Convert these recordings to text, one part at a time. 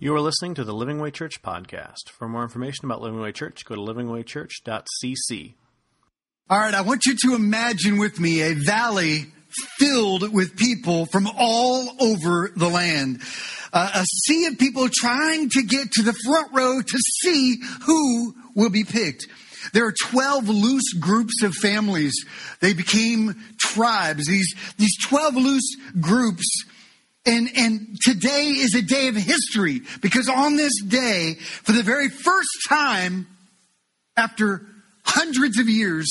You are listening to the Living Way Church podcast. For more information about Living Way Church, go to livingwaychurch.cc. All right, I want you to imagine with me a valley filled with people from all over the land. Uh, a sea of people trying to get to the front row to see who will be picked. There are 12 loose groups of families. They became tribes. These, these 12 loose groups and, and today is a day of history because on this day, for the very first time after hundreds of years,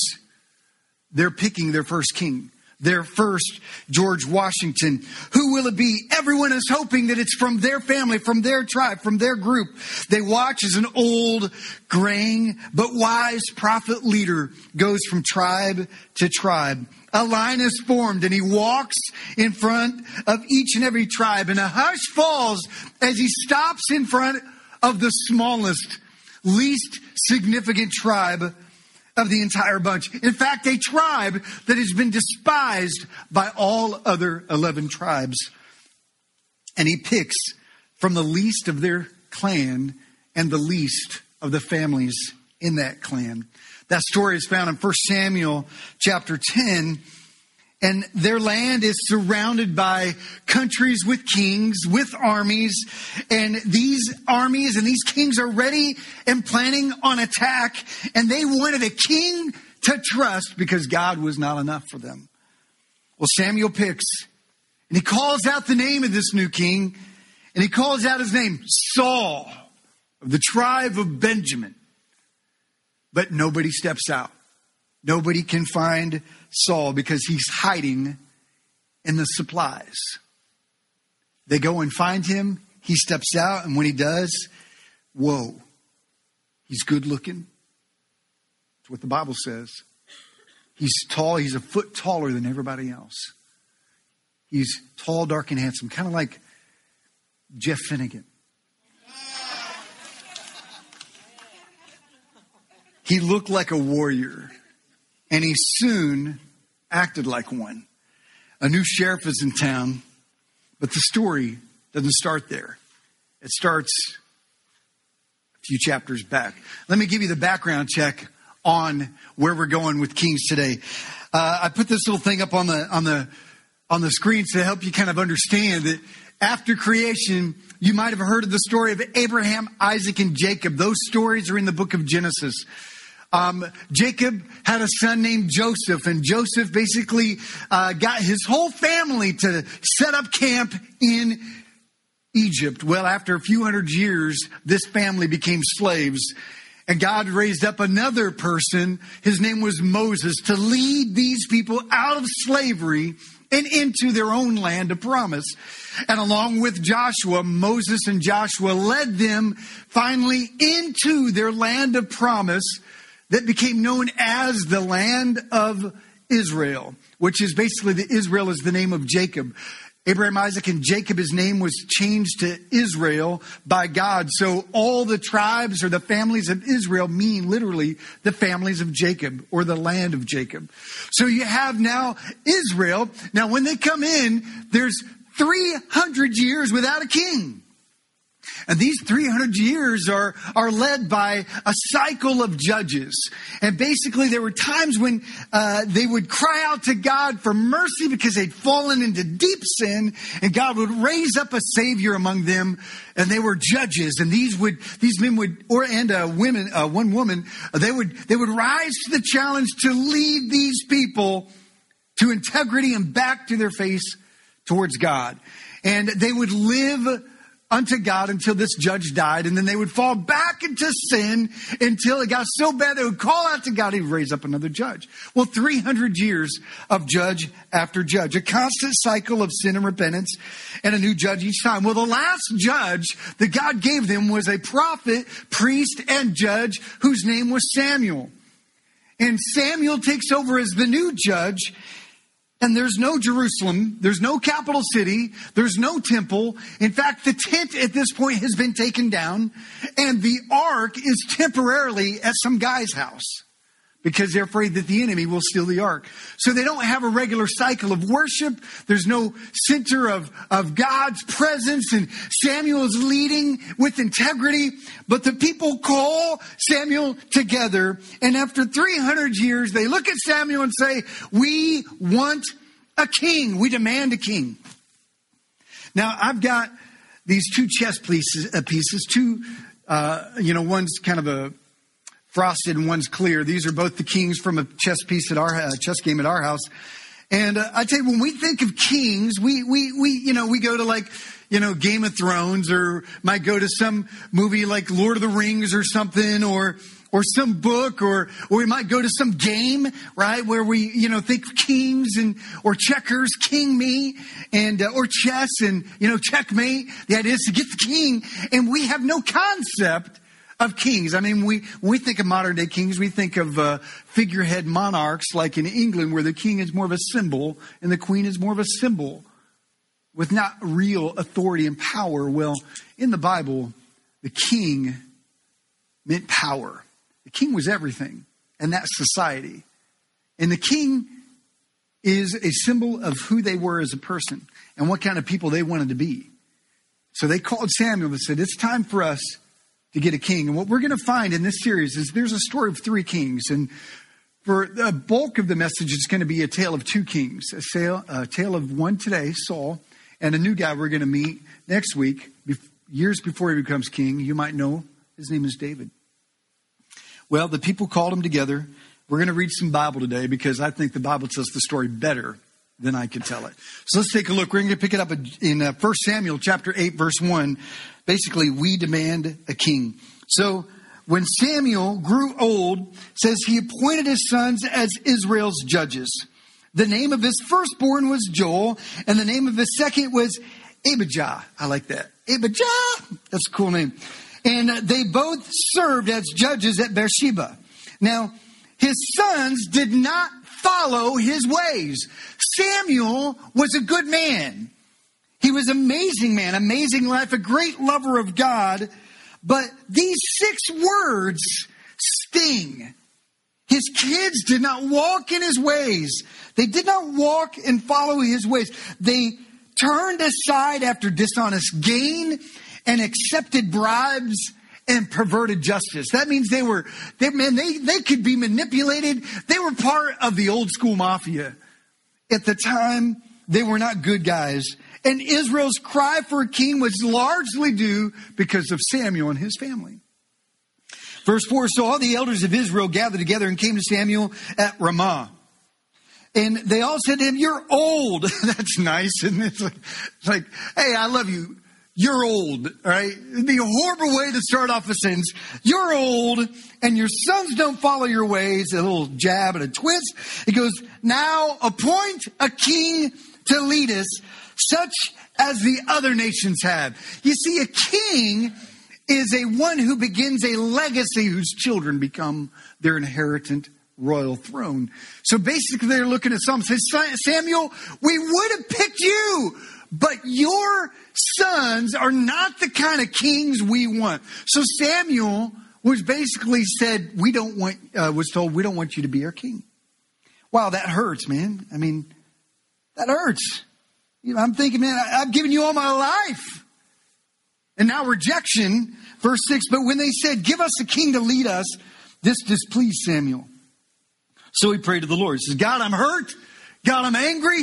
they're picking their first king their first George Washington. Who will it be? Everyone is hoping that it's from their family, from their tribe, from their group. They watch as an old, graying, but wise prophet leader goes from tribe to tribe. A line is formed and he walks in front of each and every tribe and a hush falls as he stops in front of the smallest, least significant tribe of the entire bunch. In fact, a tribe that has been despised by all other 11 tribes. And he picks from the least of their clan and the least of the families in that clan. That story is found in 1 Samuel chapter 10 and their land is surrounded by countries with kings, with armies. And these armies and these kings are ready and planning on attack. And they wanted a king to trust because God was not enough for them. Well, Samuel picks and he calls out the name of this new king. And he calls out his name, Saul, of the tribe of Benjamin. But nobody steps out. Nobody can find Saul because he's hiding in the supplies. They go and find him. He steps out, and when he does, whoa, he's good looking. That's what the Bible says. He's tall, he's a foot taller than everybody else. He's tall, dark, and handsome, kind of like Jeff Finnegan. He looked like a warrior and he soon acted like one. A new sheriff is in town, but the story doesn't start there. It starts a few chapters back. Let me give you the background check on where we're going with Kings today. Uh, I put this little thing up on the on the on the screen to help you kind of understand that after creation, you might have heard of the story of Abraham, Isaac, and Jacob. Those stories are in the book of Genesis. Um, Jacob had a son named Joseph, and Joseph basically uh, got his whole family to set up camp in Egypt. Well, after a few hundred years, this family became slaves. And God raised up another person, his name was Moses, to lead these people out of slavery and into their own land of promise. And along with Joshua, Moses and Joshua led them finally into their land of promise that became known as the land of Israel, which is basically the Israel is the name of Jacob. Abraham, Isaac, and Jacob, his name was changed to Israel by God. So all the tribes or the families of Israel mean literally the families of Jacob or the land of Jacob. So you have now Israel. Now when they come in, there's 300 years without a king. And these 300 years are, are led by a cycle of judges. And basically, there were times when uh, they would cry out to God for mercy because they'd fallen into deep sin, and God would raise up a savior among them. And they were judges, and these would these men would, or and uh, women, uh, one woman, they would they would rise to the challenge to lead these people to integrity and back to their face towards God, and they would live unto God until this judge died, and then they would fall back into sin until it got so bad they would call out to God, he'd raise up another judge. Well, 300 years of judge after judge, a constant cycle of sin and repentance, and a new judge each time. Well, the last judge that God gave them was a prophet, priest, and judge whose name was Samuel. And Samuel takes over as the new judge, and there's no Jerusalem, there's no capital city, there's no temple. In fact, the tent at this point has been taken down, and the ark is temporarily at some guy's house. Because they're afraid that the enemy will steal the ark. So they don't have a regular cycle of worship. There's no center of, of God's presence, and Samuel is leading with integrity. But the people call Samuel together, and after 300 years, they look at Samuel and say, We want a king. We demand a king. Now, I've got these two chess pieces, uh, pieces two, uh, you know, one's kind of a frosted and one's clear. These are both the kings from a chess piece at our uh, chess game at our house. And uh, I tell you, when we think of kings, we we we you know we go to like you know Game of Thrones or might go to some movie like Lord of the Rings or something or or some book or or we might go to some game right where we you know think kings and or checkers king me and uh, or chess and you know checkmate the idea is to get the king and we have no concept of kings. I mean, we, when we think of modern day kings, we think of uh, figurehead monarchs like in England, where the king is more of a symbol and the queen is more of a symbol with not real authority and power. Well, in the Bible, the king meant power. The king was everything, and that society. And the king is a symbol of who they were as a person and what kind of people they wanted to be. So they called Samuel and said, It's time for us to get a king. And what we're going to find in this series is there's a story of three kings. And for the bulk of the message, it's going to be a tale of two kings a tale, a tale of one today, Saul, and a new guy we're going to meet next week, years before he becomes king. You might know his name is David. Well, the people called him together. We're going to read some Bible today because I think the Bible tells the story better than I could tell it. So let's take a look. We're going to pick it up in 1 uh, Samuel chapter 8, verse 1 basically, we demand a king. So when Samuel grew old, says he appointed his sons as Israel's judges. The name of his firstborn was Joel, and the name of his second was Abijah. I like that. Abijah! That's a cool name. And they both served as judges at Beersheba. Now, his sons did not follow his ways. Samuel was a good man. He was amazing man, amazing life, a great lover of God. But these six words sting. His kids did not walk in his ways. They did not walk and follow his ways. They turned aside after dishonest gain and accepted bribes and perverted justice. That means they were, they, man, they, they could be manipulated. They were part of the old school mafia. At the time, they were not good guys. And Israel's cry for a king was largely due because of Samuel and his family. Verse 4 So all the elders of Israel gathered together and came to Samuel at Ramah. And they all said to him, You're old. That's nice. And it's like, it's like, hey, I love you. You're old, right? It'd be a horrible way to start off a sentence. You're old, and your sons don't follow your ways. A little jab and a twist. He goes, Now appoint a king to lead us such as the other nations have. You see, a king is a one who begins a legacy whose children become their inheritant royal throne. So basically, they're looking at Psalm says, Samuel, we would have picked you, but your sons are not the kind of kings we want. So Samuel was basically said, we don't want, uh, was told, we don't want you to be our king. Wow, that hurts, man. I mean, that hurts. You know, I'm thinking, man, I've given you all my life. And now rejection, verse 6, but when they said, Give us a king to lead us, this displeased Samuel. So he prayed to the Lord. He says, God, I'm hurt. God, I'm angry.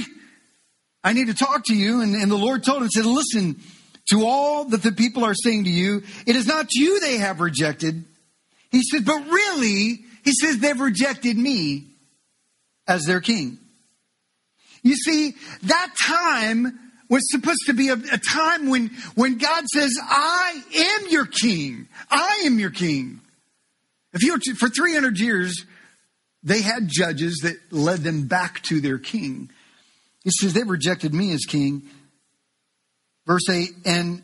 I need to talk to you. And, and the Lord told him, said, Listen to all that the people are saying to you. It is not you they have rejected. He said, But really, he says, they've rejected me as their king. You see, that time was supposed to be a, a, time when, when God says, I am your king. I am your king. If you to, for 300 years, they had judges that led them back to their king. He says, they've rejected me as king. Verse 8, and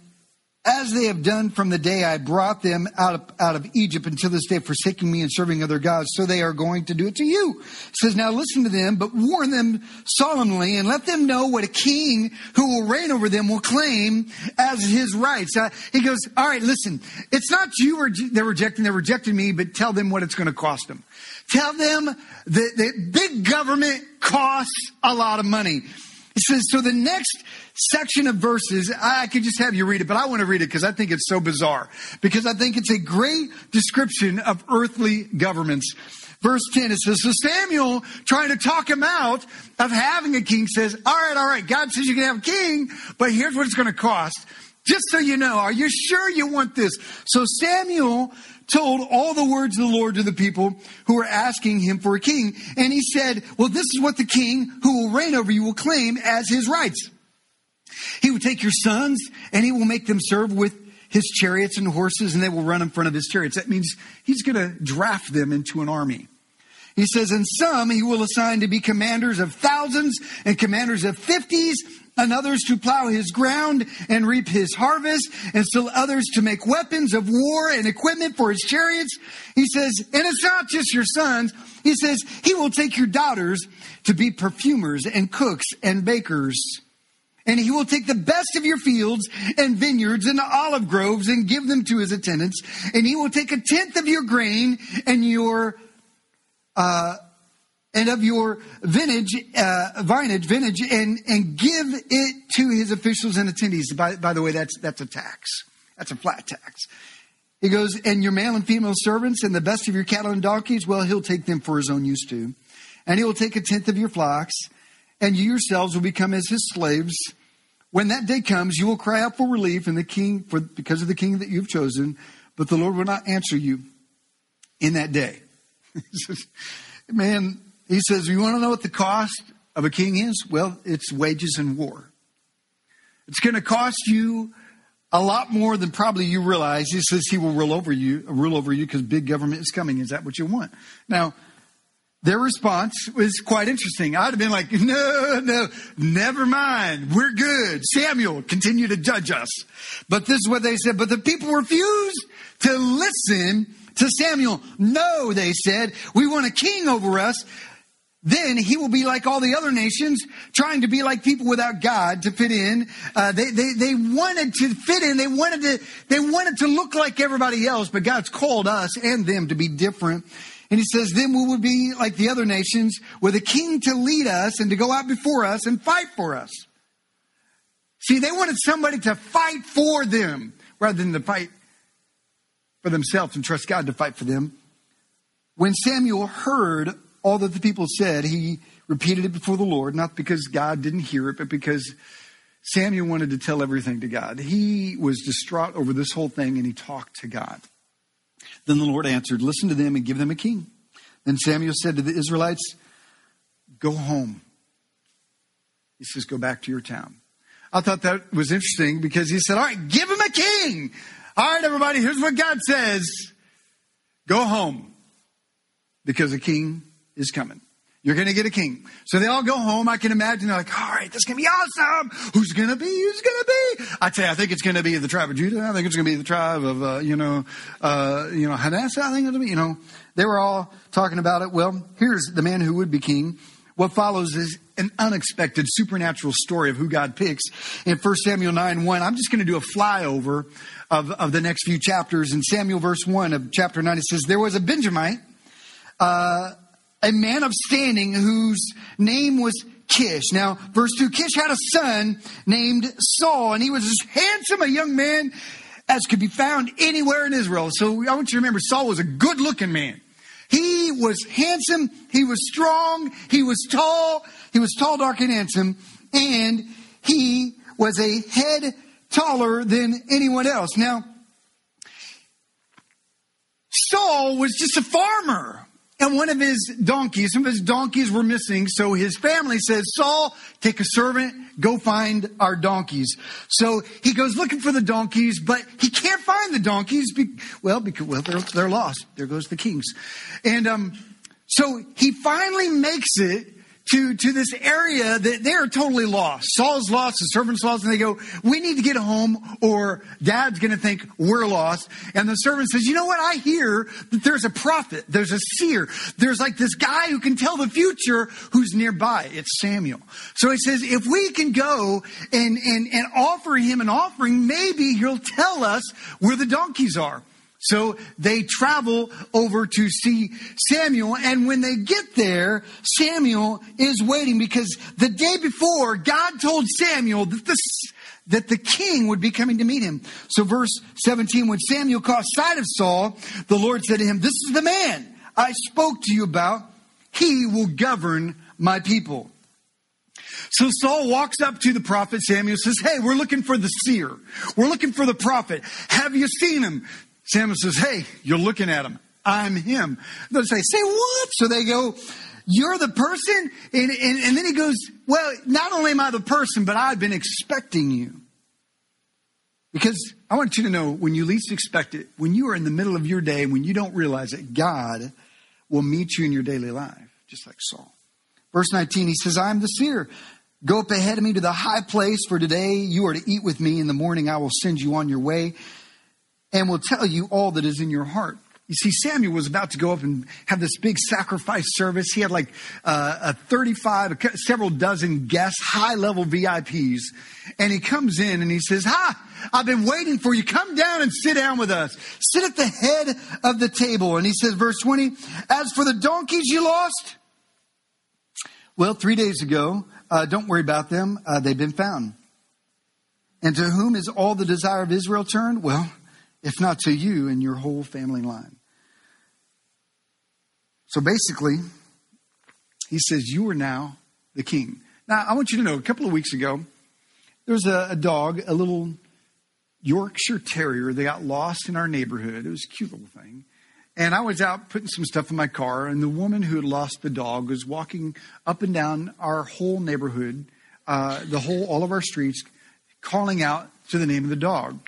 as they have done from the day I brought them out of, out of Egypt until this day, forsaking me and serving other gods, so they are going to do it to you. Says, now listen to them, but warn them solemnly and let them know what a king who will reign over them will claim as his rights. Uh, he goes, all right, listen, it's not you they're rejecting, they're rejecting me, but tell them what it's going to cost them. Tell them that, that big government costs a lot of money. Says, so the next section of verses, I could just have you read it, but I want to read it because I think it's so bizarre. Because I think it's a great description of earthly governments. Verse 10, it says, So Samuel, trying to talk him out of having a king, says, All right, all right, God says you can have a king, but here's what it's going to cost. Just so you know, are you sure you want this? So Samuel told all the words of the Lord to the people who were asking him for a king. And he said, Well, this is what the king who will reign over you will claim as his rights. He will take your sons and he will make them serve with his chariots and horses and they will run in front of his chariots. That means he's going to draft them into an army. He says, and some he will assign to be commanders of thousands and commanders of fifties and others to plow his ground and reap his harvest and still others to make weapons of war and equipment for his chariots. He says, and it's not just your sons. He says, he will take your daughters to be perfumers and cooks and bakers. And he will take the best of your fields and vineyards and olive groves and give them to his attendants. And he will take a tenth of your grain and your, uh, and of your vintage, uh, vintage, vintage, and, and give it to his officials and attendees. By, by the way, that's, that's a tax. That's a flat tax. He goes, and your male and female servants and the best of your cattle and donkeys, well, he'll take them for his own use too. And he will take a tenth of your flocks and you yourselves will become as his slaves. When that day comes, you will cry out for relief and the king for because of the king that you've chosen, but the Lord will not answer you in that day. Man, he says, You want to know what the cost of a king is? Well, it's wages and war. It's going to cost you a lot more than probably you realize. He says he will rule over you, rule over you because big government is coming. Is that what you want? Now, their response was quite interesting. I'd have been like, no, no, never mind. We're good. Samuel, continue to judge us. But this is what they said. But the people refused to listen to Samuel. No, they said, we want a king over us. Then he will be like all the other nations, trying to be like people without God to fit in. Uh, they, they, they wanted to fit in. They wanted to, they wanted to look like everybody else, but God's called us and them to be different. And he says, then we would be like the other nations with a king to lead us and to go out before us and fight for us. See, they wanted somebody to fight for them rather than to fight for themselves and trust God to fight for them. When Samuel heard all that the people said, he repeated it before the Lord, not because God didn't hear it, but because Samuel wanted to tell everything to God. He was distraught over this whole thing and he talked to God. Then the Lord answered, Listen to them and give them a king. Then Samuel said to the Israelites, Go home. He says, Go back to your town. I thought that was interesting because he said, All right, give him a king. All right, everybody, here's what God says Go home because a king is coming. You're going to get a king. So they all go home. I can imagine they're like, all right, this is going to be awesome. Who's going to be? Who's going to be? I tell you, I think it's going to be the tribe of Judah. I think it's going to be the tribe of, uh, you know, uh, you know, Hadassah. I think it'll be, you know, they were all talking about it. Well, here's the man who would be king. What follows is an unexpected supernatural story of who God picks in 1 Samuel 9 1. I'm just going to do a flyover of, of the next few chapters. In Samuel verse 1 of chapter 9, it says, There was a Benjamite, uh, a man of standing whose name was Kish. Now, verse 2 Kish had a son named Saul, and he was as handsome a young man as could be found anywhere in Israel. So I want you to remember Saul was a good looking man. He was handsome, he was strong, he was tall, he was tall, dark, and handsome, and he was a head taller than anyone else. Now, Saul was just a farmer. And one of his donkeys, some of his donkeys were missing. So his family says, Saul, take a servant, go find our donkeys. So he goes looking for the donkeys, but he can't find the donkeys. Be- well, because, well, they're, they're lost. There goes the kings. And, um, so he finally makes it to, to this area that they are totally lost. Saul's lost, the servant's lost, and they go, we need to get home or dad's going to think we're lost. And the servant says, you know what? I hear that there's a prophet, there's a seer, there's like this guy who can tell the future who's nearby. It's Samuel. So he says, if we can go and, and, and offer him an offering, maybe he'll tell us where the donkeys are. So they travel over to see Samuel, and when they get there, Samuel is waiting because the day before, God told Samuel that the, that the king would be coming to meet him. So verse 17, when Samuel caught sight of Saul, the Lord said to him, This is the man I spoke to you about. He will govern my people. So Saul walks up to the prophet Samuel says, Hey, we're looking for the seer. We're looking for the prophet. Have you seen him? Samuel says, Hey, you're looking at him. I'm him. They say, Say what? So they go, You're the person? And, and, and then he goes, Well, not only am I the person, but I've been expecting you. Because I want you to know when you least expect it, when you are in the middle of your day, when you don't realize it, God will meet you in your daily life, just like Saul. Verse 19, he says, I'm the seer. Go up ahead of me to the high place, for today you are to eat with me. In the morning I will send you on your way and will tell you all that is in your heart. You see, Samuel was about to go up and have this big sacrifice service. He had like uh, a 35, several dozen guests, high level VIPs. And he comes in and he says, Ha, I've been waiting for you. Come down and sit down with us. Sit at the head of the table. And he says, verse 20, As for the donkeys you lost, well, three days ago, uh, don't worry about them. Uh, they've been found. And to whom is all the desire of Israel turned? Well, if not to you and your whole family line. So basically, he says, You are now the king. Now, I want you to know a couple of weeks ago, there was a, a dog, a little Yorkshire Terrier that got lost in our neighborhood. It was a cute little thing. And I was out putting some stuff in my car, and the woman who had lost the dog was walking up and down our whole neighborhood, uh, the whole, all of our streets, calling out to the name of the dog.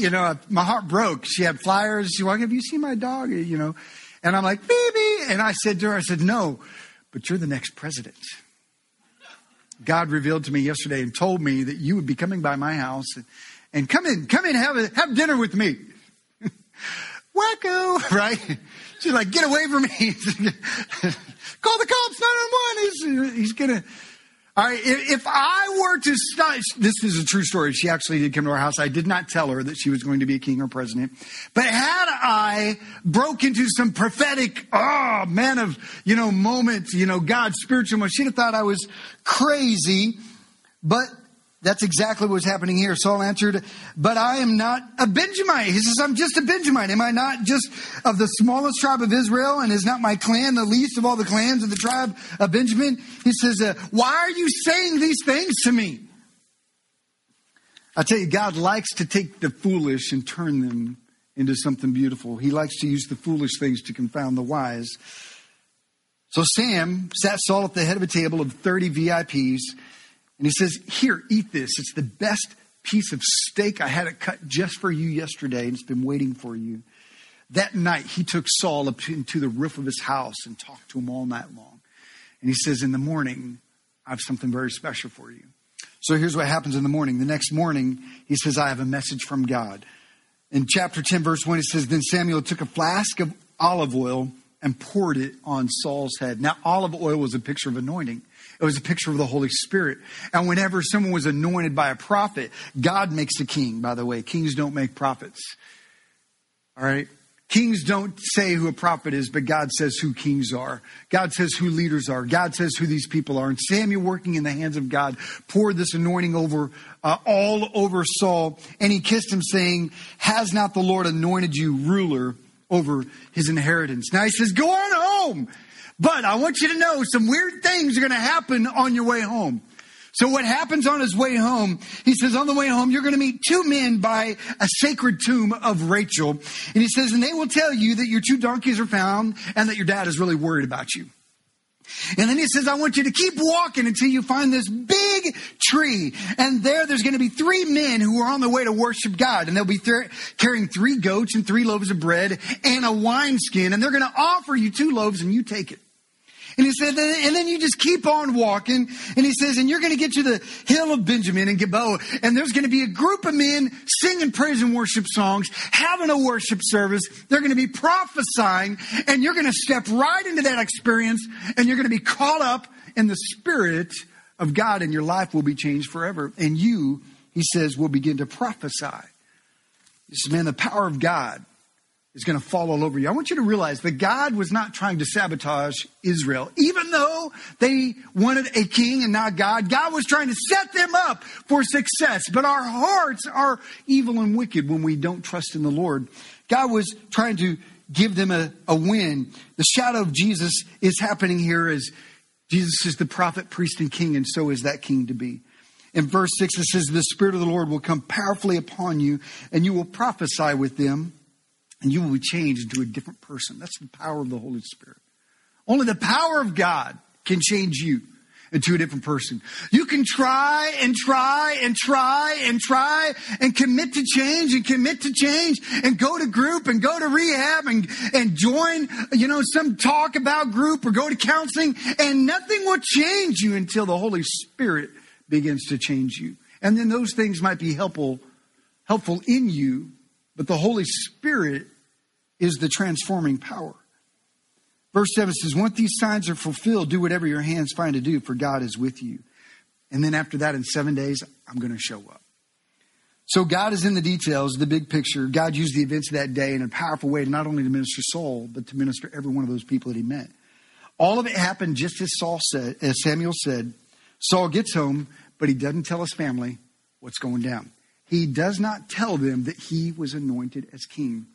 You know, my heart broke. She had flyers. She walked, have you seen my dog? You know, and I'm like, Phoebe! And I said to her, I said, no, but you're the next president. God revealed to me yesterday and told me that you would be coming by my house and, and come in, come in, have a, have dinner with me. Wacko, right? She's like, get away from me. Call the cops, 911. He's, he's gonna, all right, if I were to start, this is a true story. She actually did come to our house. I did not tell her that she was going to be a king or president. But had I broke into some prophetic, oh, man of, you know, moment, you know, God's spiritual, moment, she'd have thought I was crazy. But that's exactly what's happening here. Saul answered, But I am not a Benjamite. He says, I'm just a Benjamite. Am I not just of the smallest tribe of Israel? And is not my clan the least of all the clans of the tribe of Benjamin? He says, uh, Why are you saying these things to me? I tell you, God likes to take the foolish and turn them into something beautiful. He likes to use the foolish things to confound the wise. So Sam sat Saul at the head of a table of 30 VIPs. And he says, Here, eat this. It's the best piece of steak. I had it cut just for you yesterday, and it's been waiting for you. That night, he took Saul up into the roof of his house and talked to him all night long. And he says, In the morning, I have something very special for you. So here's what happens in the morning. The next morning, he says, I have a message from God. In chapter 10, verse 1, it says, Then Samuel took a flask of olive oil and poured it on Saul's head. Now, olive oil was a picture of anointing. It was a picture of the Holy Spirit. And whenever someone was anointed by a prophet, God makes a king, by the way. Kings don't make prophets. All right? Kings don't say who a prophet is, but God says who kings are. God says who leaders are. God says who these people are. And Samuel, working in the hands of God, poured this anointing over uh, all over Saul, and he kissed him, saying, "Has not the Lord anointed you ruler over his inheritance?" Now he says, "Go on home." But I want you to know some weird things are going to happen on your way home. So what happens on his way home, he says, on the way home, you're going to meet two men by a sacred tomb of Rachel. And he says, and they will tell you that your two donkeys are found and that your dad is really worried about you. And then he says, I want you to keep walking until you find this big tree. And there, there's going to be three men who are on their way to worship God. And they'll be th- carrying three goats and three loaves of bread and a wineskin. And they're going to offer you two loaves and you take it. And he said, and then you just keep on walking. And he says, and you're going to get to the hill of Benjamin and Gilboa. And there's going to be a group of men singing praise and worship songs, having a worship service. They're going to be prophesying. And you're going to step right into that experience. And you're going to be caught up in the spirit of God. And your life will be changed forever. And you, he says, will begin to prophesy. He says, man, the power of God is going to fall all over you. I want you to realize that God was not trying to sabotage Israel. Even though they wanted a king and not God, God was trying to set them up for success. But our hearts are evil and wicked when we don't trust in the Lord. God was trying to give them a, a win. The shadow of Jesus is happening here as Jesus is the prophet, priest, and king, and so is that king to be. In verse 6, it says, The Spirit of the Lord will come powerfully upon you, and you will prophesy with them and you will be changed into a different person. That's the power of the Holy Spirit. Only the power of God can change you into a different person. You can try and try and try and try and commit to change and commit to change and go to group and go to rehab and, and join, you know, some talk about group or go to counseling and nothing will change you until the Holy Spirit begins to change you. And then those things might be helpful, helpful in you, but the Holy Spirit is the transforming power. Verse 7 says, Once these signs are fulfilled, do whatever your hands find to do, for God is with you. And then after that, in seven days, I'm going to show up. So God is in the details, the big picture. God used the events of that day in a powerful way, not only to minister Saul, but to minister every one of those people that he met. All of it happened just as Saul said, as Samuel said. Saul gets home, but he doesn't tell his family what's going down he does not tell them that he was anointed as king.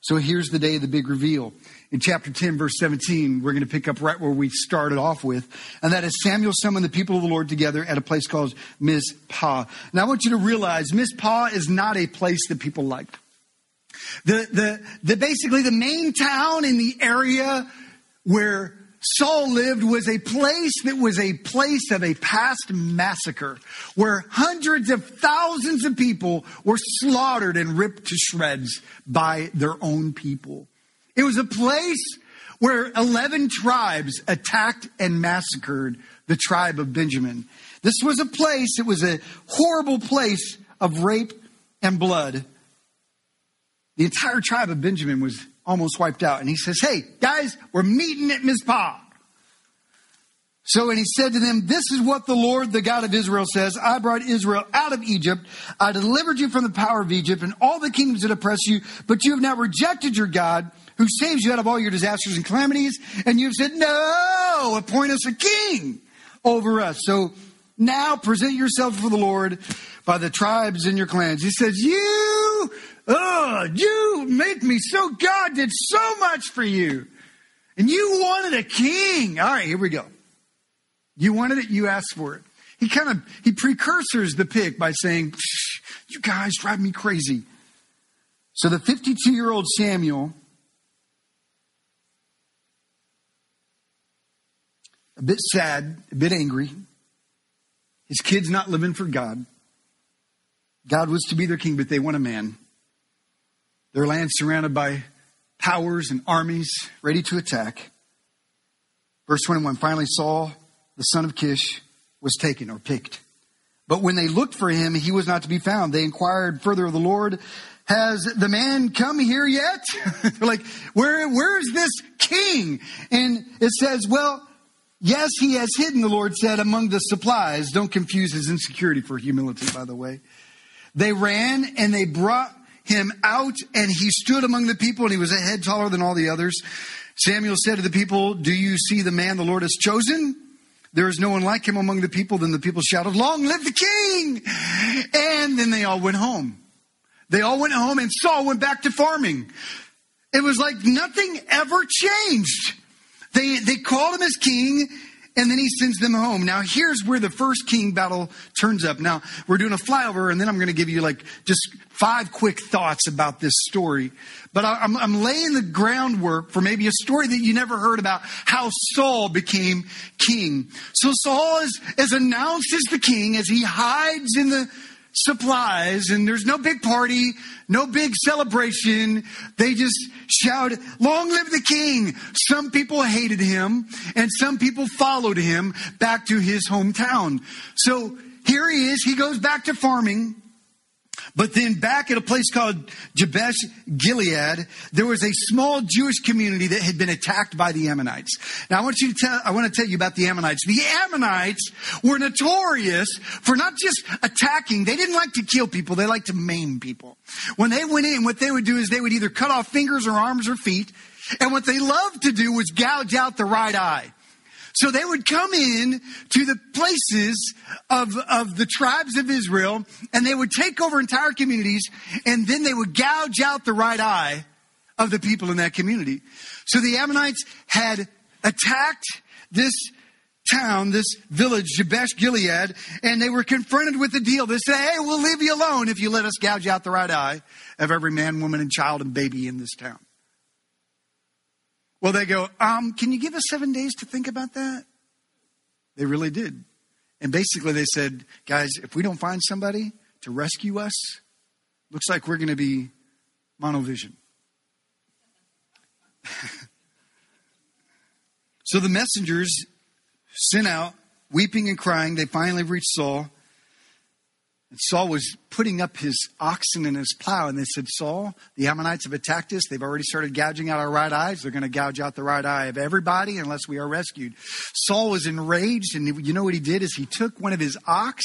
So here's the day of the big reveal. In chapter 10, verse 17, we're going to pick up right where we started off with. And that is Samuel summoned the people of the Lord together at a place called Mizpah. Now I want you to realize Mizpah is not a place that people liked. The, the, the basically the main town in the area where Saul lived was a place that was a place of a past massacre where hundreds of thousands of people were slaughtered and ripped to shreds by their own people. It was a place where 11 tribes attacked and massacred the tribe of Benjamin. This was a place, it was a horrible place of rape and blood. The entire tribe of Benjamin was almost wiped out. And he says, Hey, guys, we're meeting at Mizpah. So, and he said to them, This is what the Lord, the God of Israel, says I brought Israel out of Egypt. I delivered you from the power of Egypt and all the kingdoms that oppress you, but you have now rejected your God who saves you out of all your disasters and calamities. And you've said, No, appoint us a king over us. So now present yourself for the Lord by the tribes in your clans. He says, You Oh, you make me so, God did so much for you. And you wanted a king. All right, here we go. You wanted it, you asked for it. He kind of, he precursors the pick by saying, you guys drive me crazy. So the 52 year old Samuel, a bit sad, a bit angry. His kids not living for God. God was to be their king, but they want a man. Their land surrounded by powers and armies ready to attack. Verse 21 finally Saul, the son of Kish, was taken or picked. But when they looked for him, he was not to be found. They inquired further of the Lord, Has the man come here yet? They're like, Where, where's this king? And it says, Well, yes, he has hidden, the Lord said, among the supplies. Don't confuse his insecurity for humility, by the way. They ran and they brought him out and he stood among the people and he was a head taller than all the others. Samuel said to the people, Do you see the man the Lord has chosen? There is no one like him among the people. Then the people shouted, Long live the king! And then they all went home. They all went home and Saul went back to farming. It was like nothing ever changed. They, they called him as king and then he sends them home. Now, here's where the first king battle turns up. Now, we're doing a flyover, and then I'm going to give you like just five quick thoughts about this story. But I'm, I'm laying the groundwork for maybe a story that you never heard about how Saul became king. So Saul is, is announced as the king as he hides in the supplies and there's no big party, no big celebration. They just shout, long live the king. Some people hated him and some people followed him back to his hometown. So here he is. He goes back to farming. But then back at a place called Jabesh Gilead, there was a small Jewish community that had been attacked by the Ammonites. Now I want you to tell, I want to tell you about the Ammonites. The Ammonites were notorious for not just attacking. They didn't like to kill people. They liked to maim people. When they went in, what they would do is they would either cut off fingers or arms or feet. And what they loved to do was gouge out the right eye. So they would come in to the places of, of the tribes of Israel and they would take over entire communities and then they would gouge out the right eye of the people in that community. So the Ammonites had attacked this town, this village, Jabesh Gilead, and they were confronted with the deal. They said, Hey, we'll leave you alone if you let us gouge out the right eye of every man, woman, and child and baby in this town. Well, they go, um, can you give us seven days to think about that? They really did. And basically, they said, guys, if we don't find somebody to rescue us, looks like we're going to be monovision. so the messengers sent out, weeping and crying. They finally reached Saul. Saul was putting up his oxen and his plow, and they said, Saul, the Ammonites have attacked us. They've already started gouging out our right eyes. They're going to gouge out the right eye of everybody unless we are rescued. Saul was enraged, and you know what he did is he took one of his ox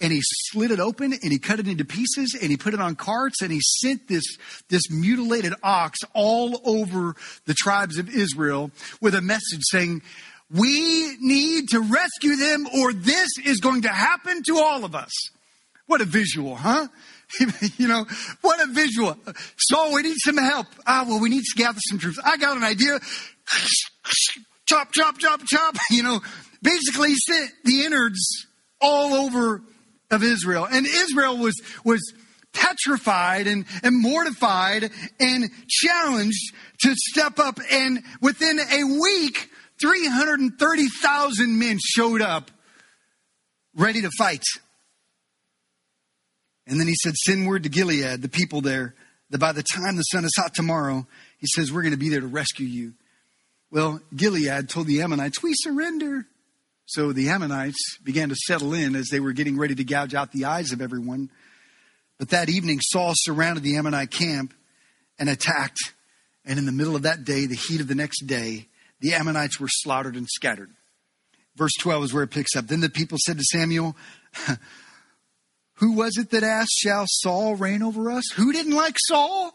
and he slit it open and he cut it into pieces and he put it on carts and he sent this, this mutilated ox all over the tribes of Israel with a message saying, we need to rescue them or this is going to happen to all of us. What a visual, huh? you know, what a visual. So we need some help. Ah, well, we need to gather some troops. I got an idea. chop, chop, chop, chop. You know, basically sent the innards all over of Israel. And Israel was, was petrified and, and mortified and challenged to step up. And within a week, 330,000 men showed up ready to fight. And then he said, Send word to Gilead, the people there, that by the time the sun is hot tomorrow, he says, We're going to be there to rescue you. Well, Gilead told the Ammonites, We surrender. So the Ammonites began to settle in as they were getting ready to gouge out the eyes of everyone. But that evening, Saul surrounded the Ammonite camp and attacked. And in the middle of that day, the heat of the next day, the Ammonites were slaughtered and scattered. Verse 12 is where it picks up. Then the people said to Samuel, Who was it that asked, Shall Saul reign over us? Who didn't like Saul?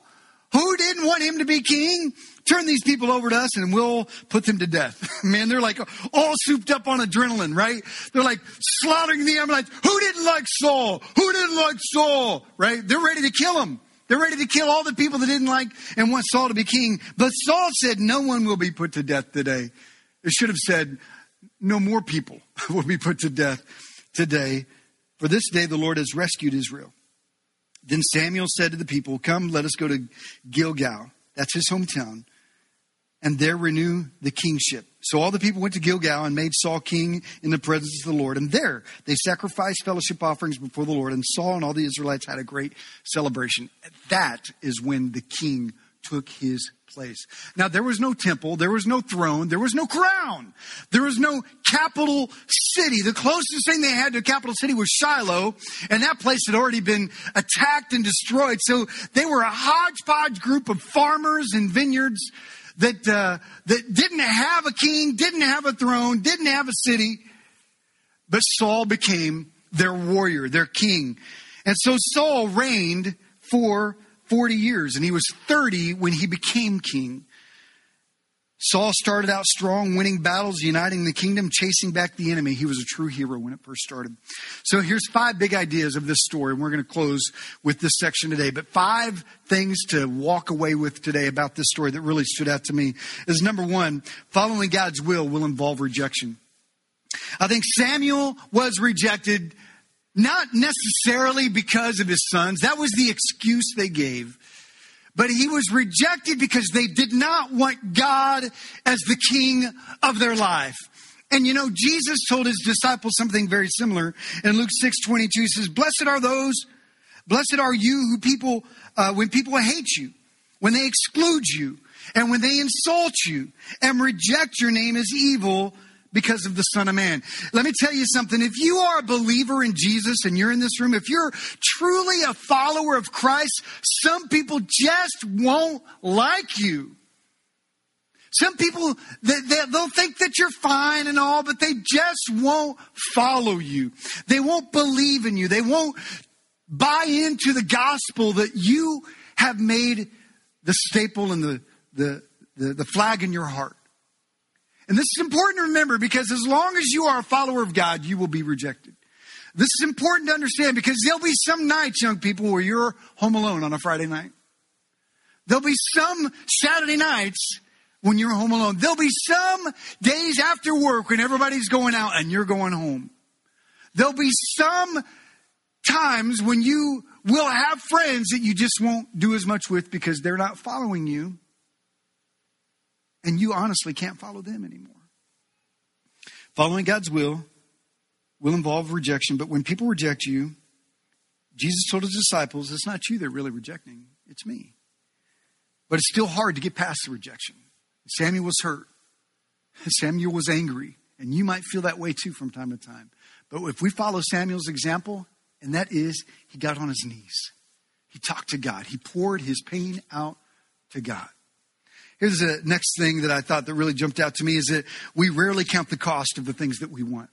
Who didn't want him to be king? Turn these people over to us and we'll put them to death. Man, they're like all souped up on adrenaline, right? They're like slaughtering the Ammonites. Who didn't like Saul? Who didn't like Saul? Right? They're ready to kill him. They're ready to kill all the people that didn't like and want Saul to be king. But Saul said, No one will be put to death today. It should have said, No more people will be put to death today. For this day the Lord has rescued Israel. Then Samuel said to the people, Come, let us go to Gilgal. That's his hometown. And there renew the kingship. So all the people went to Gilgal and made Saul king in the presence of the Lord. And there they sacrificed fellowship offerings before the Lord. And Saul and all the Israelites had a great celebration. That is when the king took his place. Now, there was no temple, there was no throne, there was no crown, there was no capital city. The closest thing they had to a capital city was Shiloh, and that place had already been attacked and destroyed. So they were a hodgepodge group of farmers and vineyards that uh, that didn't have a king, didn't have a throne, didn't have a city. But Saul became their warrior, their king. And so Saul reigned for 40 years, and he was 30 when he became king. Saul started out strong, winning battles, uniting the kingdom, chasing back the enemy. He was a true hero when it first started. So here's five big ideas of this story, and we're going to close with this section today. But five things to walk away with today about this story that really stood out to me is number one, following God's will will involve rejection. I think Samuel was rejected not necessarily because of his sons. That was the excuse they gave. But he was rejected because they did not want God as the king of their life. And you know, Jesus told his disciples something very similar in Luke 6 22. He says, Blessed are those, blessed are you who people, uh, when people hate you, when they exclude you, and when they insult you and reject your name as evil because of the Son of Man. Let me tell you something. If you are a believer in Jesus and you're in this room, if you're truly a follower of Christ, some people just won't like you. Some people, they, will think that you're fine and all, but they just won't follow you. They won't believe in you. They won't buy into the gospel that you have made the staple and the, the, the, the flag in your heart. And this is important to remember because as long as you are a follower of God, you will be rejected. This is important to understand because there'll be some nights, young people, where you're home alone on a Friday night. There'll be some Saturday nights when you're home alone. There'll be some days after work when everybody's going out and you're going home. There'll be some times when you will have friends that you just won't do as much with because they're not following you. And you honestly can't follow them anymore. Following God's will will involve rejection, but when people reject you, Jesus told his disciples, it's not you they're really rejecting, it's me. But it's still hard to get past the rejection. Samuel was hurt. Samuel was angry. And you might feel that way too from time to time. But if we follow Samuel's example, and that is he got on his knees, he talked to God, he poured his pain out to God. Here's the next thing that I thought that really jumped out to me is that we rarely count the cost of the things that we want.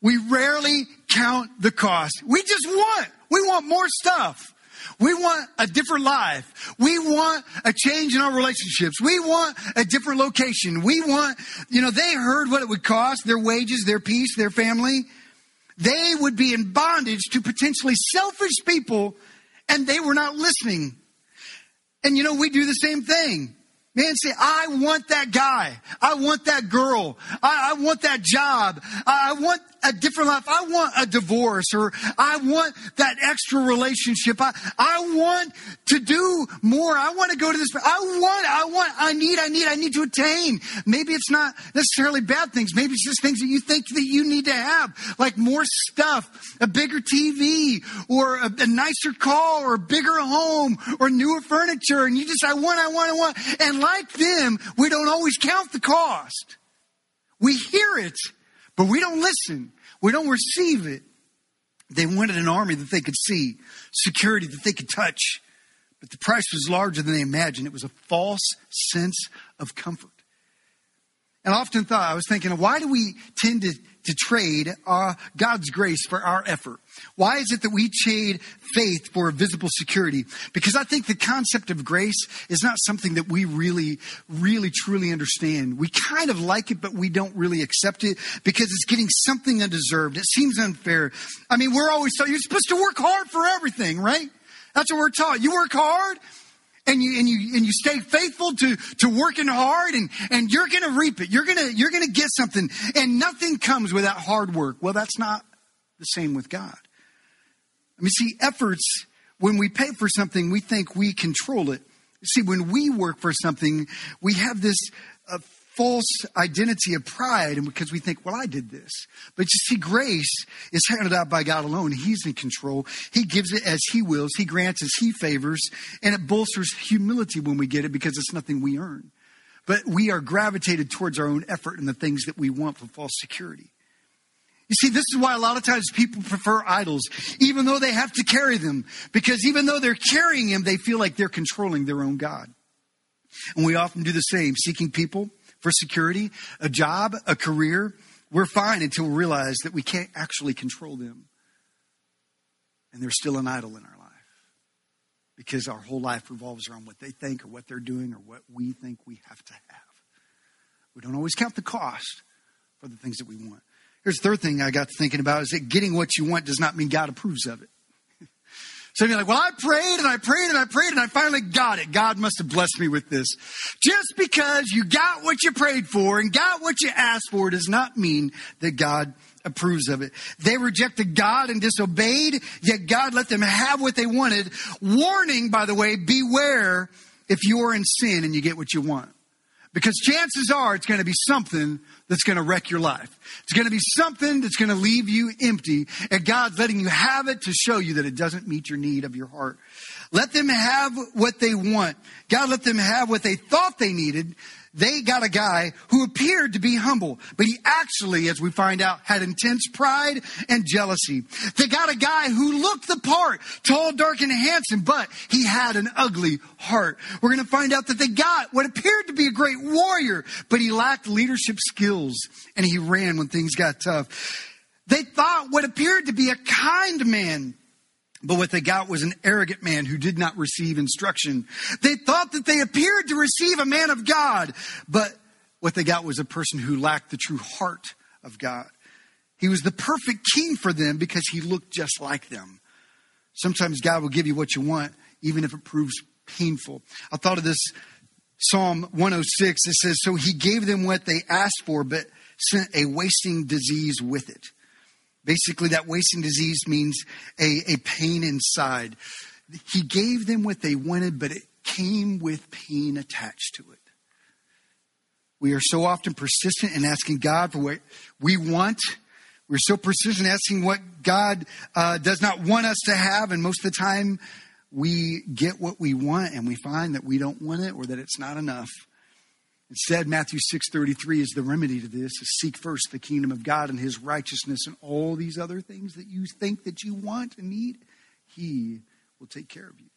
We rarely count the cost. We just want, we want more stuff. We want a different life. We want a change in our relationships. We want a different location. We want, you know, they heard what it would cost, their wages, their peace, their family. They would be in bondage to potentially selfish people and they were not listening. And you know, we do the same thing. Man, say, I want that guy. I want that girl. I, I want that job. I, I, want a different life. I want a divorce or I want that extra relationship. I, I want to do more. I want to go to this. I want, I want, I need, I need, I need to attain. Maybe it's not necessarily bad things. Maybe it's just things that you think that you need to have, like more stuff, a bigger TV or a, a nicer car or a bigger home or newer furniture. And you just, I want, I want, I want. And like them, we don't always count the cost. We hear it, but we don't listen. We don't receive it. They wanted an army that they could see, security that they could touch, but the price was larger than they imagined. It was a false sense of comfort. And often thought, I was thinking, why do we tend to to trade uh, God's grace for our effort? Why is it that we trade faith for visible security? Because I think the concept of grace is not something that we really, really, truly understand. We kind of like it, but we don't really accept it because it's getting something undeserved. It seems unfair. I mean, we're always taught you're supposed to work hard for everything, right? That's what we're taught. You work hard and you and you and you stay faithful to to working hard and and you're going to reap it. You're going to you're going to get something and nothing comes without hard work. Well, that's not the same with God. I mean, see, efforts when we pay for something, we think we control it. See, when we work for something, we have this uh, false identity of pride and because we think, well, I did this. But you see, grace is handed out by God alone. He's in control. He gives it as He wills. He grants as He favors. And it bolsters humility when we get it because it's nothing we earn. But we are gravitated towards our own effort and the things that we want for false security. You see, this is why a lot of times people prefer idols, even though they have to carry them. Because even though they're carrying them, they feel like they're controlling their own God. And we often do the same, seeking people for security, a job, a career, we're fine until we realize that we can't actually control them. And they're still an idol in our life because our whole life revolves around what they think or what they're doing or what we think we have to have. We don't always count the cost for the things that we want. Here's the third thing I got to thinking about is that getting what you want does not mean God approves of it. Of you are like, well, I prayed and I prayed and I prayed and I finally got it. God must have blessed me with this. Just because you got what you prayed for and got what you asked for does not mean that God approves of it. They rejected God and disobeyed, yet God let them have what they wanted. Warning, by the way, beware if you're in sin and you get what you want. Because chances are it's going to be something that's going to wreck your life. It's going to be something that's going to leave you empty, and God's letting you have it to show you that it doesn't meet your need of your heart. Let them have what they want. God let them have what they thought they needed they got a guy who appeared to be humble, but he actually, as we find out, had intense pride and jealousy. They got a guy who looked the part, tall, dark, and handsome, but he had an ugly heart. We're going to find out that they got what appeared to be a great warrior, but he lacked leadership skills and he ran when things got tough. They thought what appeared to be a kind man but what they got was an arrogant man who did not receive instruction. They thought that they appeared to receive a man of God, but what they got was a person who lacked the true heart of God. He was the perfect king for them because he looked just like them. Sometimes God will give you what you want, even if it proves painful. I thought of this Psalm 106. It says, So he gave them what they asked for, but sent a wasting disease with it. Basically, that wasting disease means a, a pain inside. He gave them what they wanted, but it came with pain attached to it. We are so often persistent in asking God for what we want. We're so persistent asking what God uh, does not want us to have, and most of the time we get what we want and we find that we don't want it or that it's not enough. Instead, Matthew 6:33 is the remedy to this: is seek first the kingdom of God and his righteousness and all these other things that you think that you want and need, he will take care of you.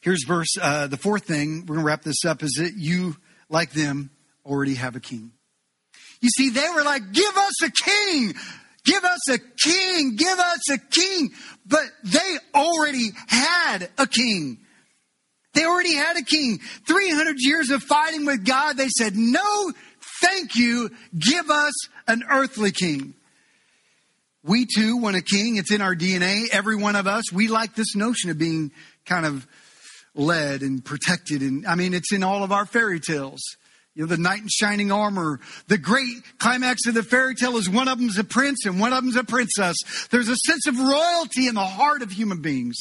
Here's verse uh, the fourth thing, we're going to wrap this up, is that you, like them, already have a king. You see, they were like, give us a king! Give us a king! Give us a king! But they already had a king. They already had a king. 300 years of fighting with God. They said, no, thank you. Give us an earthly king. We too want a king. It's in our DNA. Every one of us, we like this notion of being kind of led and protected. And I mean, it's in all of our fairy tales. You know, the knight in shining armor. The great climax of the fairy tale is one of them's a prince and one of them's a princess. There's a sense of royalty in the heart of human beings.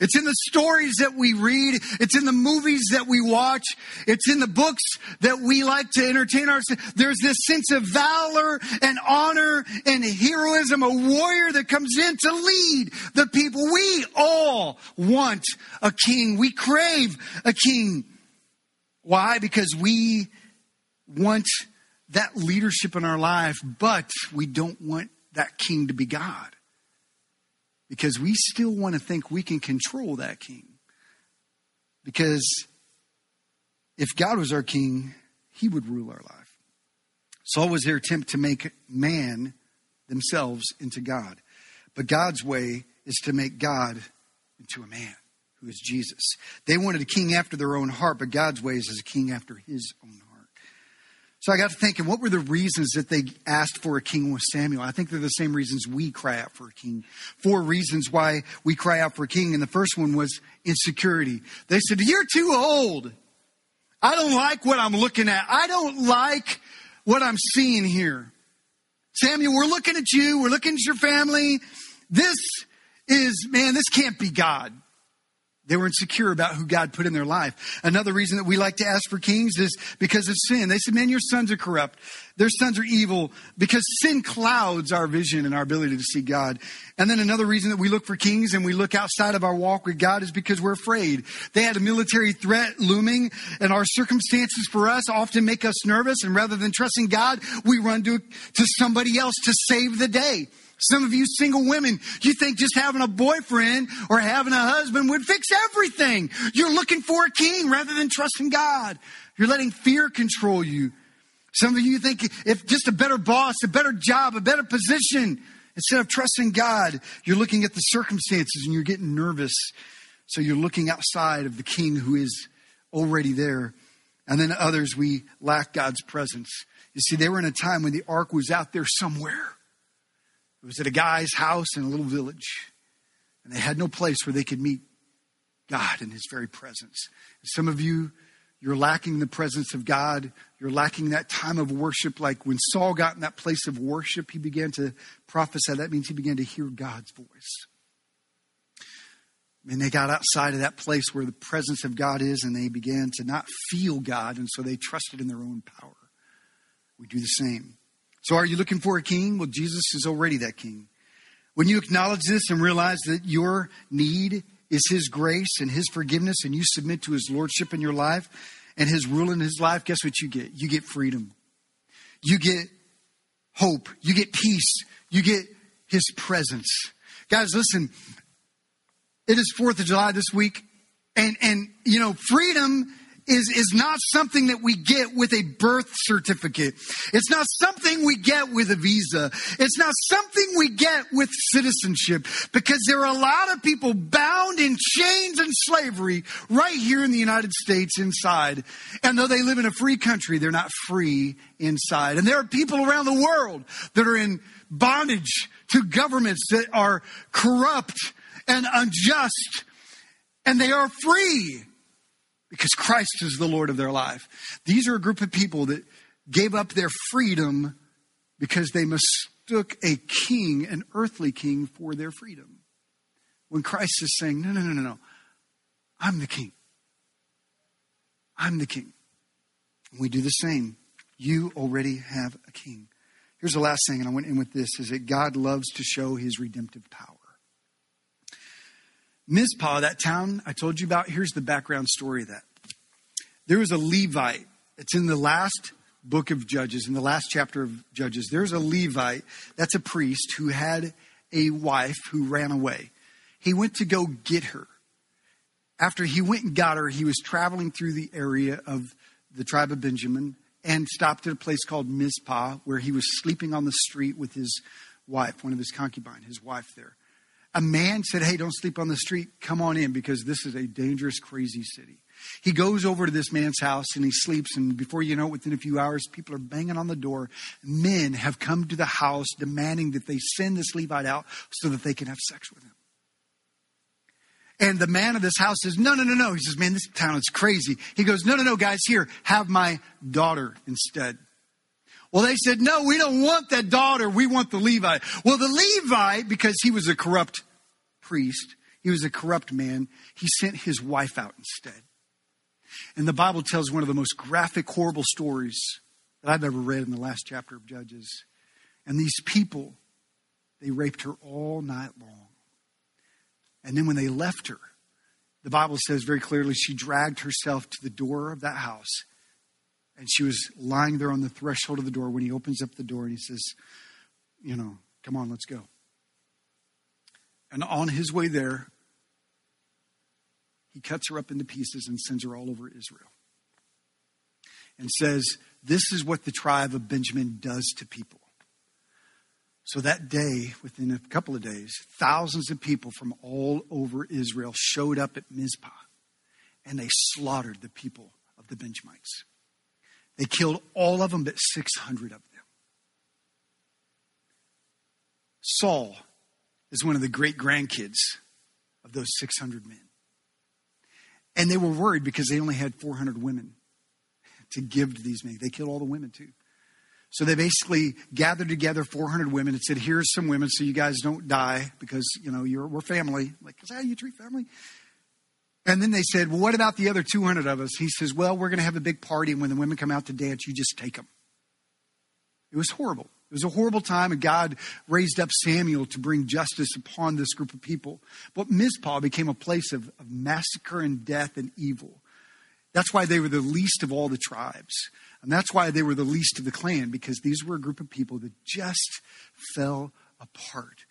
It's in the stories that we read. It's in the movies that we watch. It's in the books that we like to entertain ourselves. There's this sense of valor and honor and heroism, a warrior that comes in to lead the people. We all want a king. We crave a king. Why? Because we want that leadership in our life, but we don't want that king to be God because we still want to think we can control that king. Because if God was our king, he would rule our life. Saul was their attempt to make man themselves into God. But God's way is to make God into a man who is Jesus. They wanted a king after their own heart, but God's ways is a king after his own heart. So I got to thinking, what were the reasons that they asked for a king with Samuel? I think they're the same reasons we cry out for a king. Four reasons why we cry out for a king. And the first one was insecurity. They said, You're too old. I don't like what I'm looking at. I don't like what I'm seeing here. Samuel, we're looking at you. We're looking at your family. This is, man, this can't be God. They were insecure about who God put in their life. Another reason that we like to ask for kings is because of sin. They said, man, your sons are corrupt. Their sons are evil because sin clouds our vision and our ability to see God. And then another reason that we look for kings and we look outside of our walk with God is because we're afraid. They had a military threat looming and our circumstances for us often make us nervous. And rather than trusting God, we run to, to somebody else to save the day. Some of you single women, you think just having a boyfriend or having a husband would fix everything. You're looking for a king rather than trusting God. You're letting fear control you. Some of you think if just a better boss, a better job, a better position, instead of trusting God, you're looking at the circumstances and you're getting nervous. So you're looking outside of the king who is already there. And then others, we lack God's presence. You see, they were in a time when the ark was out there somewhere. It was at a guy's house in a little village. And they had no place where they could meet God in his very presence. Some of you, you're lacking the presence of God. You're lacking that time of worship. Like when Saul got in that place of worship, he began to prophesy. That means he began to hear God's voice. And they got outside of that place where the presence of God is, and they began to not feel God, and so they trusted in their own power. We do the same. So, are you looking for a king? Well, Jesus is already that king. When you acknowledge this and realize that your need is His grace and His forgiveness, and you submit to His lordship in your life and His rule in His life, guess what you get? You get freedom. You get hope. You get peace. You get His presence. Guys, listen, it is 4th of July this week, and, and you know, freedom is, is not something that we get with a birth certificate. It's not something we get with a visa. It's not something we get with citizenship because there are a lot of people bound in chains and slavery right here in the United States inside. And though they live in a free country, they're not free inside. And there are people around the world that are in bondage to governments that are corrupt and unjust and they are free because Christ is the Lord of their life. These are a group of people that gave up their freedom because they mistook a king, an earthly king, for their freedom. When Christ is saying, No, no, no, no, no. I'm the king. I'm the king. We do the same. You already have a king. Here's the last thing, and I went in with this is that God loves to show his redemptive power. Mizpah, that town I told you about, here's the background story of that. There was a Levite. It's in the last book of Judges, in the last chapter of Judges. There's a Levite, that's a priest, who had a wife who ran away. He went to go get her. After he went and got her, he was traveling through the area of the tribe of Benjamin and stopped at a place called Mizpah, where he was sleeping on the street with his wife, one of his concubines, his wife there a man said, Hey, don't sleep on the street. Come on in because this is a dangerous, crazy city. He goes over to this man's house and he sleeps. And before you know it, within a few hours, people are banging on the door. Men have come to the house demanding that they send this Levite out so that they can have sex with him. And the man of this house says, No, no, no, no. He says, Man, this town is crazy. He goes, No, no, no, guys, here, have my daughter instead. Well, they said, no, we don't want that daughter. We want the Levite. Well, the Levite, because he was a corrupt priest, he was a corrupt man, he sent his wife out instead. And the Bible tells one of the most graphic, horrible stories that I've ever read in the last chapter of Judges. And these people, they raped her all night long. And then when they left her, the Bible says very clearly she dragged herself to the door of that house and she was lying there on the threshold of the door when he opens up the door and he says, You know, come on, let's go. And on his way there, he cuts her up into pieces and sends her all over Israel. And says, This is what the tribe of Benjamin does to people. So that day, within a couple of days, thousands of people from all over Israel showed up at Mizpah and they slaughtered the people of the Benjamites. They killed all of them but 600 of them. Saul is one of the great grandkids of those 600 men. And they were worried because they only had 400 women to give to these men. They killed all the women too. So they basically gathered together 400 women and said, "Here's some women, so you guys don't die because you know you're we're family." Like, is that how you treat family? And then they said, Well, what about the other 200 of us? He says, Well, we're going to have a big party, and when the women come out to dance, you just take them. It was horrible. It was a horrible time, and God raised up Samuel to bring justice upon this group of people. But Mizpah became a place of, of massacre and death and evil. That's why they were the least of all the tribes. And that's why they were the least of the clan, because these were a group of people that just fell apart.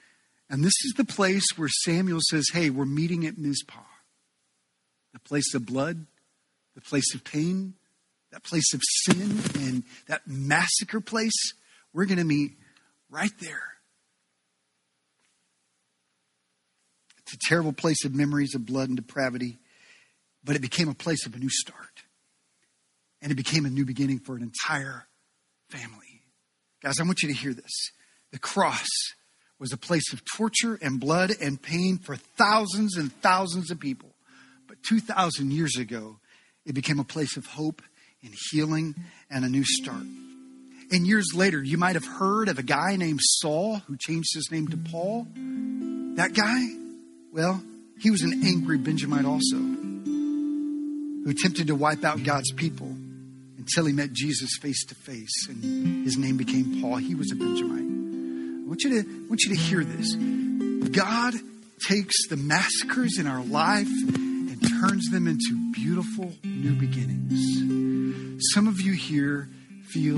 And this is the place where Samuel says, Hey, we're meeting at Mizpah place of blood, the place of pain, that place of sin, and that massacre place, we're going to meet right there. It's a terrible place of memories of blood and depravity, but it became a place of a new start. And it became a new beginning for an entire family. Guys, I want you to hear this. The cross was a place of torture and blood and pain for thousands and thousands of people. But 2,000 years ago, it became a place of hope and healing and a new start. And years later, you might have heard of a guy named Saul who changed his name to Paul. That guy, well, he was an angry Benjamite also, who attempted to wipe out God's people until he met Jesus face to face and his name became Paul. He was a Benjamite. I want you to, I want you to hear this. God takes the massacres in our life turns them into beautiful new beginnings. Some of you here feel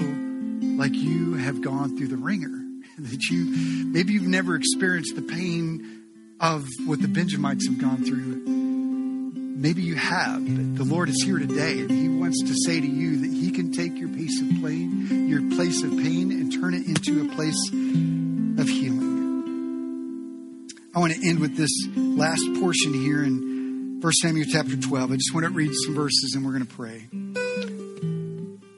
like you have gone through the wringer, that you maybe you've never experienced the pain of what the Benjamites have gone through. Maybe you have, but the Lord is here today, and He wants to say to you that He can take your place of pain, your place of pain, and turn it into a place of healing. I want to end with this last portion here in 1 Samuel chapter 12. I just want to read some verses and we're going to pray.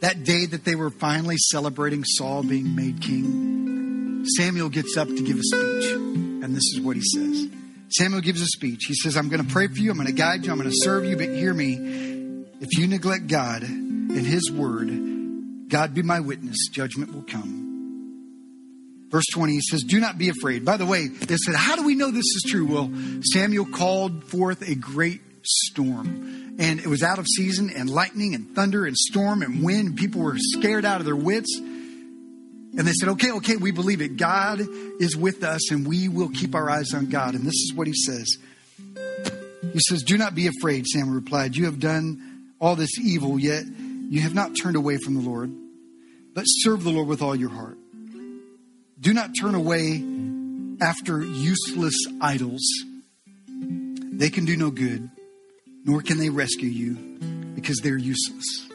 That day that they were finally celebrating Saul being made king, Samuel gets up to give a speech. And this is what he says Samuel gives a speech. He says, I'm going to pray for you, I'm going to guide you, I'm going to serve you, but hear me. If you neglect God and his word, God be my witness, judgment will come. Verse 20, he says, Do not be afraid. By the way, they said, How do we know this is true? Well, Samuel called forth a great storm. And it was out of season, and lightning, and thunder, and storm, and wind. People were scared out of their wits. And they said, okay, okay, we believe it. God is with us and we will keep our eyes on God. And this is what he says. He says, Do not be afraid, Samuel replied. You have done all this evil, yet you have not turned away from the Lord, but serve the Lord with all your heart. Do not turn away after useless idols. They can do no good, nor can they rescue you because they're useless.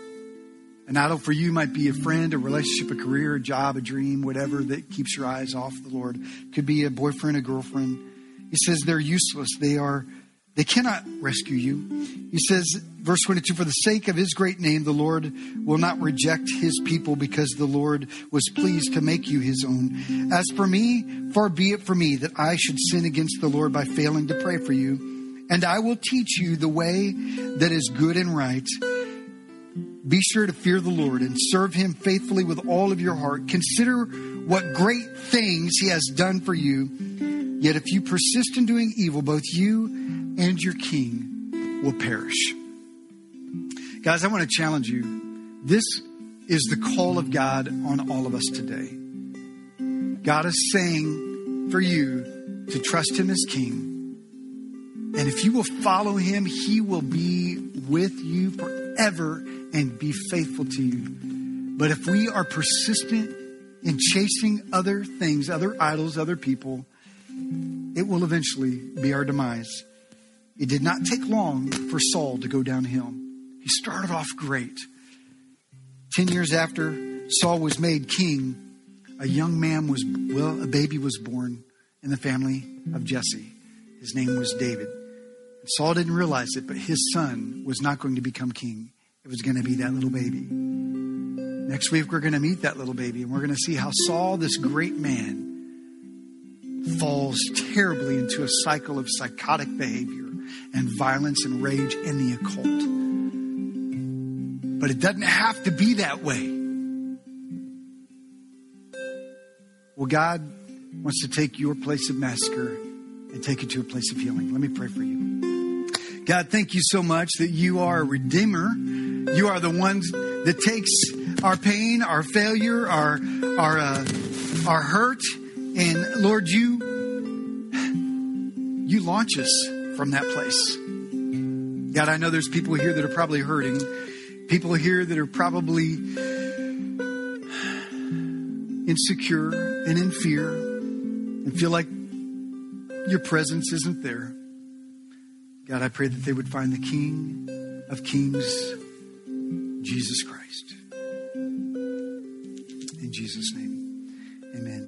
An idol for you might be a friend, a relationship, a career, a job, a dream, whatever that keeps your eyes off the Lord. Could be a boyfriend, a girlfriend. He says they're useless. They are they cannot rescue you. He says, verse 22, for the sake of his great name, the Lord will not reject his people because the Lord was pleased to make you his own. As for me, far be it from me that I should sin against the Lord by failing to pray for you. And I will teach you the way that is good and right. Be sure to fear the Lord and serve him faithfully with all of your heart. Consider what great things he has done for you. Yet if you persist in doing evil, both you and your king will perish. Guys, I want to challenge you. This is the call of God on all of us today. God is saying for you to trust him as king. And if you will follow him, he will be with you forever and be faithful to you. But if we are persistent in chasing other things, other idols, other people, it will eventually be our demise. It did not take long for Saul to go downhill. He started off great. Ten years after Saul was made king, a young man was, well, a baby was born in the family of Jesse. His name was David. Saul didn't realize it, but his son was not going to become king. It was going to be that little baby. Next week, we're going to meet that little baby, and we're going to see how Saul, this great man, falls terribly into a cycle of psychotic behavior and violence and rage in the occult. But it doesn't have to be that way. Well, God wants to take your place of massacre and take it to a place of healing. Let me pray for you. God, thank you so much that you are a redeemer. You are the ones that takes our pain, our failure, our our uh, our hurt, and Lord, you you launch us from that place. God, I know there's people here that are probably hurting, people here that are probably insecure and in fear and feel like your presence isn't there. God, I pray that they would find the King of Kings, Jesus Christ. In Jesus' name, amen.